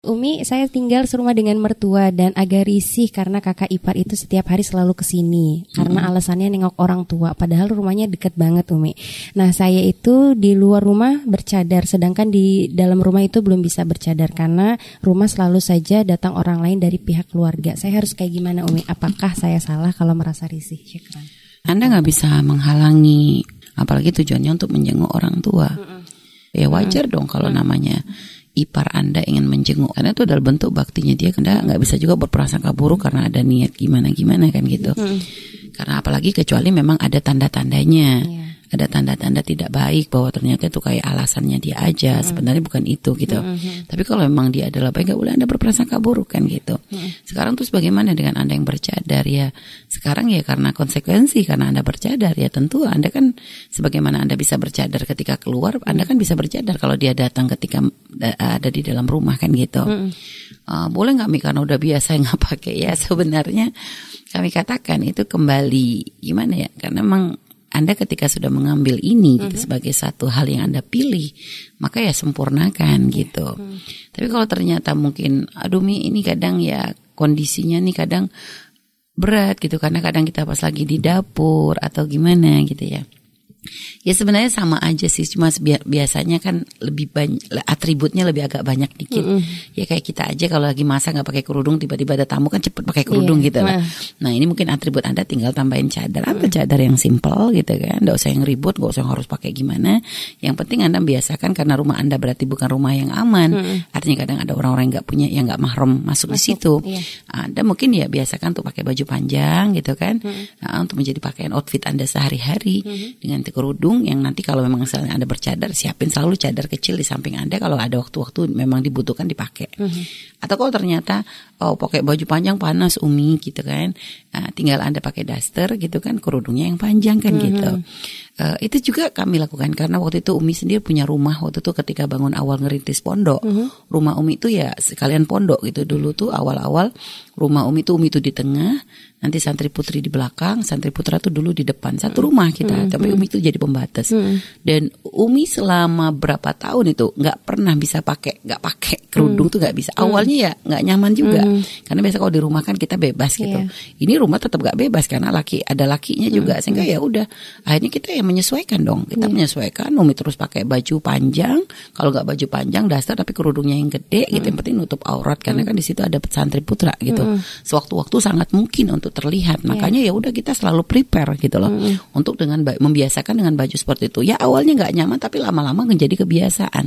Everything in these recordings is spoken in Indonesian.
Umi, saya tinggal serumah dengan mertua dan agak risih karena kakak ipar itu setiap hari selalu ke sini karena alasannya nengok orang tua. Padahal rumahnya deket banget, Umi. Nah, saya itu di luar rumah bercadar, sedangkan di dalam rumah itu belum bisa bercadar karena rumah selalu saja datang orang lain dari pihak keluarga. Saya harus kayak gimana, Umi? Apakah saya salah kalau merasa risih? Syukran. Anda nggak bisa menghalangi, apalagi tujuannya untuk menjenguk orang tua. Ya wajar dong kalau namanya ipar Anda ingin menjenguk karena itu adalah bentuk baktinya dia karena nggak bisa juga berprasangka buruk karena ada niat gimana gimana kan gitu. Karena apalagi kecuali memang ada tanda-tandanya. Iya. Ada tanda-tanda tidak baik bahwa ternyata itu kayak alasannya dia aja. Sebenarnya bukan itu gitu. Tapi kalau memang dia adalah baik nggak boleh Anda berprasangka buruk kan gitu. Sekarang terus bagaimana dengan Anda yang bercadar ya? Sekarang ya karena konsekuensi karena Anda bercadar ya tentu Anda kan sebagaimana Anda bisa bercadar ketika keluar Anda kan bisa bercadar kalau dia datang ketika da- ada di dalam rumah kan gitu. Uh, boleh nggak Mi karena udah biasa nggak pakai? Ya sebenarnya kami katakan itu kembali. Gimana ya? Karena memang anda ketika sudah mengambil ini gitu sebagai satu hal yang Anda pilih, maka ya sempurnakan gitu. Tapi kalau ternyata mungkin aduh Mi ini kadang ya kondisinya nih kadang berat gitu karena kadang kita pas lagi di dapur atau gimana gitu ya. Ya sebenarnya sama aja sih, cuma bi- biasanya kan lebih banyak atributnya lebih agak banyak dikit. Ya kayak kita aja kalau lagi masak nggak pakai kerudung, tiba-tiba ada tamu kan cepet pakai kerudung Iya, gitu lah. nah. Nah ini mungkin atribut anda tinggal tambahin cadar, atau cadar yang simple gitu kan, nggak usah yang ribut, nggak usah yang harus pakai gimana. Yang penting anda biasakan karena rumah anda berarti bukan rumah yang aman. Artinya kadang ada orang-orang yang nggak punya, yang nggak mahram masuk, di situ. iya. Anda mungkin ya biasakan untuk pakai baju panjang gitu kan, Nah, untuk menjadi pakaian outfit anda sehari-hari dengan kerudung yang nanti kalau memang misalnya anda bercadar siapin selalu cadar kecil di samping anda kalau ada waktu-waktu memang dibutuhkan dipakai. Atau kalau ternyata oh pakai baju panjang panas umi gitu kan, nah, tinggal anda pakai daster gitu kan kerudungnya yang panjang kan gitu. Eh, itu juga kami lakukan. Karena waktu itu umi sendiri punya rumah waktu itu ketika bangun awal ngerintis pondok, rumah umi itu ya sekalian pondok gitu. Dulu tuh awal-awal rumah umi itu umi itu di tengah, nanti santri putri di belakang, santri putra tuh dulu di depan satu rumah kita, tapi umi itu jadi pembatas. Dan umi selama berapa tahun itu nggak pernah bisa pakai nggak pakai kerudung tuh nggak bisa. Awalnya ya nggak nyaman juga, karena biasa kalau di rumah kan kita bebas gitu. Iya. Ini rumah tetap nggak bebas karena laki ada lakinya juga, sehingga ya udah akhirnya kita yang menyesuaikan dong. Kita menyesuaikan, umi terus pakai baju panjang, kalau nggak baju panjang daster tapi kerudungnya yang gede gitu, yang penting nutup aurat karena kan di situ ada santri putra gitu. Sewaktu-waktu sangat mungkin untuk terlihat, makanya ya udah kita selalu prepare gitu loh. Untuk dengan membiasakan dengan baju seperti itu. Ya awalnya nggak nyaman tapi lama-lama menjadi kebiasaan.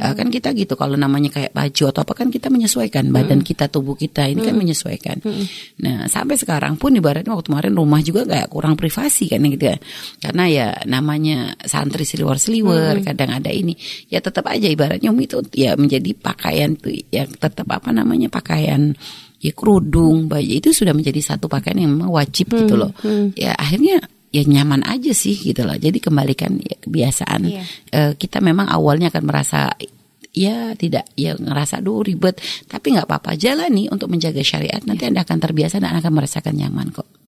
Ya, kan kita gitu kalau namanya kayak baju atau apa kan kita menyesuaikan. Badan kita, tubuh kita ini kan menyesuaikan. Nah sampai sekarang pun ibaratnya waktu kemarin rumah juga kayak kurang privasi kan gitu ya. Karena ya namanya santri seliwer-seliwer kadang ada ini. Ya tetap aja ibaratnya umi itu ya menjadi pakaian tuh ya tetap apa namanya pakaian ya kerudung baju itu sudah menjadi satu pakaian yang memang wajib gitu loh. ya akhirnya ya nyaman aja sih gitu loh. Jadi kembalikan ya, kebiasaan. Iya. Eh, kita memang awalnya akan merasa ya tidak ya ngerasa duh ribet. Tapi nggak apa-apa jalani untuk menjaga syariat. Nanti anda akan terbiasa dan akan merasakan nyaman kok